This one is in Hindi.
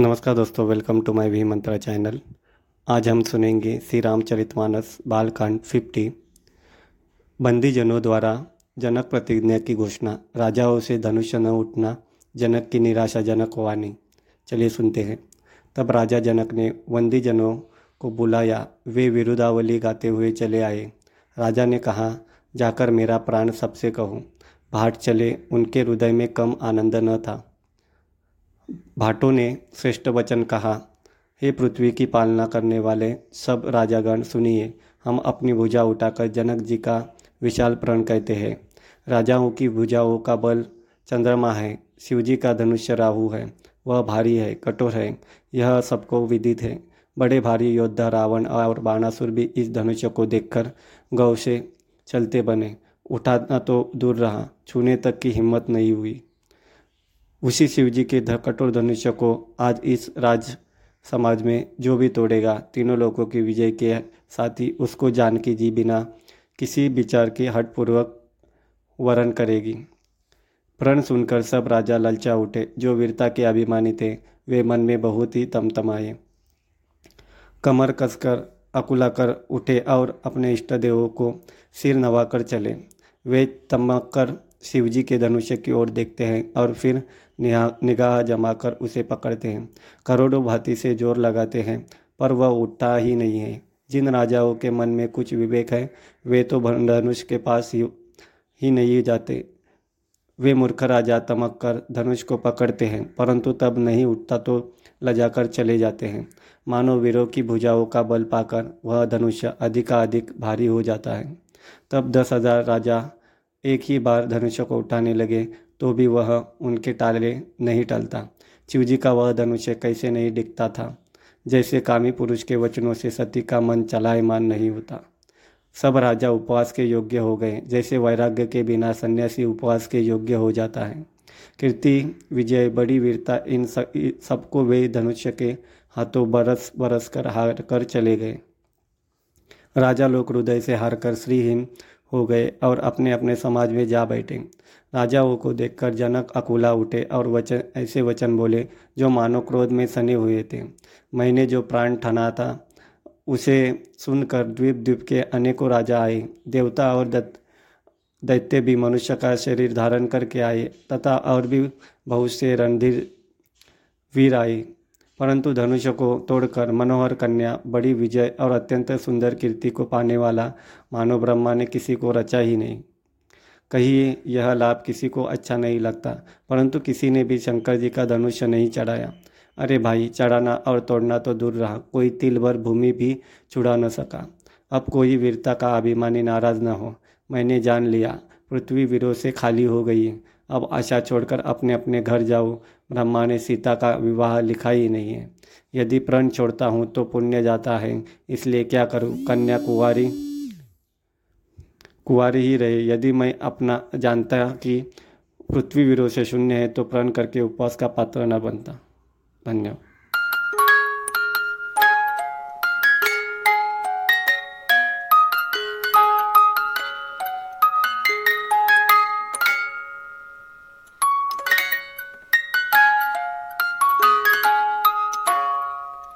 नमस्कार दोस्तों वेलकम टू माय भी मंत्रा चैनल आज हम सुनेंगे श्री रामचरितमानस बालकांड 50 बंदी जनों द्वारा जनक प्रतिज्ञा की घोषणा। राजाओं से धनुष्य न उठना, जनक की निराशाजनक वाणी। चलिए सुनते हैं। तब राजा जनक ने बंदी जनों को बुलाया। वे विरुदावली गाते हुए चले आए। राजा ने कहा, जाकर मेरा प्राण सबसे कहो। भाट चले, उनके हृदय में कम आनंद न था। भाटों ने श्रेष्ठ वचन कहा, हे पृथ्वी की पालना करने वाले सब राजागण सुनिए, हम अपनी भुजा उठाकर जनक जी का विशाल प्रण कहते हैं। राजाओं की भुजाओं का बल चंद्रमा है, शिव जी का धनुष्य राहु है, वह भारी है, कठोर है, यह सबको विदित है। बड़े भारी योद्धा रावण और बाणासुर भी इस धनुष्य को देखकर गौ से चलते बने। उठाना तो दूर रहा, छूने तक की हिम्मत नहीं हुई। उसी शिव जी के कठोर धनुष्य को आज इस राज समाज में जो भी तोड़ेगा, तीनों लोगों की विजय के साथ ही उसको जानकी जी बिना किसी विचार के हटपूर्वक वरण करेगी। प्रण सुनकर सब राजा ललचा उठे। जो वीरता के अभिमानी थे, वे मन में बहुत ही तमतमाए। कमर कसकर, अकुलाकर उठे और अपने इष्ट देवों को सिर नवाकर चले। वे तमक कर शिवजी के धनुष्य की ओर देखते हैं और फिर निगाह जमाकर उसे पकड़ते हैं। करोड़ों भांति से ज़ोर लगाते हैं पर वह उठता ही नहीं है। जिन राजाओं के मन में कुछ विवेक है वे तो धनुष के पास ही, ही नहीं जाते। वे मूर्ख राजा तमक कर धनुष को पकड़ते हैं परंतु तब नहीं उठता तो लजाकर चले जाते हैं। मानो वीरों की भुजाओं का बल पाकर वह धनुष्य अधिकाधिक भारी हो जाता है। तब दस हज़ार राजा एक ही बार धनुष्य को उठाने लगे तो भी वह उनके टाले नहीं टलता। शिवजी का वह धनुष्य कैसे नहीं दिखता था। जैसे कामी पुरुष के वचनों से सती का मन चलायमान नहीं होता। सब राजा उपवास के योग्य हो गए, जैसे वैराग्य के बिना सन्यासी उपवास के योग्य हो जाता है। कीर्ति, विजय, बड़ी वीरता, इन सबको वे धनुष्य के हाथों बरस बरस कर हार कर चले गए। राजा लोग हृदय से हार कर श्रीहीन हो गए और अपने अपने समाज में जा बैठे। राजाओं को देखकर जनक अकुला उठे और वचन, ऐसे वचन बोले, जो मानव क्रोध में सने हुए थे। मैंने जो प्राण ठना था, उसे सुनकर द्वीप द्वीप के अनेकों राजा आए। देवता और दत्त, दैत्य भी मनुष्य का शरीर धारण करके आए, तथा और भी बहुत से रणधीर, वीर आए। परंतु धनुष को तोड़कर मनोहर कन्या, बड़ी विजय और अत्यंत सुंदर कीर्ति को पाने वाला मानव ब्रह्मा ने किसी को रचा ही नहीं। कहिए यह लाभ किसी को अच्छा नहीं लगता, परंतु किसी ने भी शंकर जी का धनुष्य नहीं चढ़ाया। अरे भाई, चढ़ाना और तोड़ना तो दूर रहा, कोई तिल भर भूमि भी छुड़ा न सका। अब कोई वीरता का अभिमानी नाराज़ न हो, मैंने जान लिया, पृथ्वी वीरों से खाली हो गई अब आशा छोड़कर अपने अपने घर जाओ ब्रह्मा ने सीता का विवाह लिखा ही नहीं है। यदि प्रण छोड़ता हूँ तो पुण्य जाता है, इसलिए क्या करूँ? कन्या कुंवारी कुंवारी ही रहे। यदि मैं अपना जानता कि पृथ्वी विरोध से शून्य है तो प्रण करके उपवास का पात्र न बनता। धन्यवाद।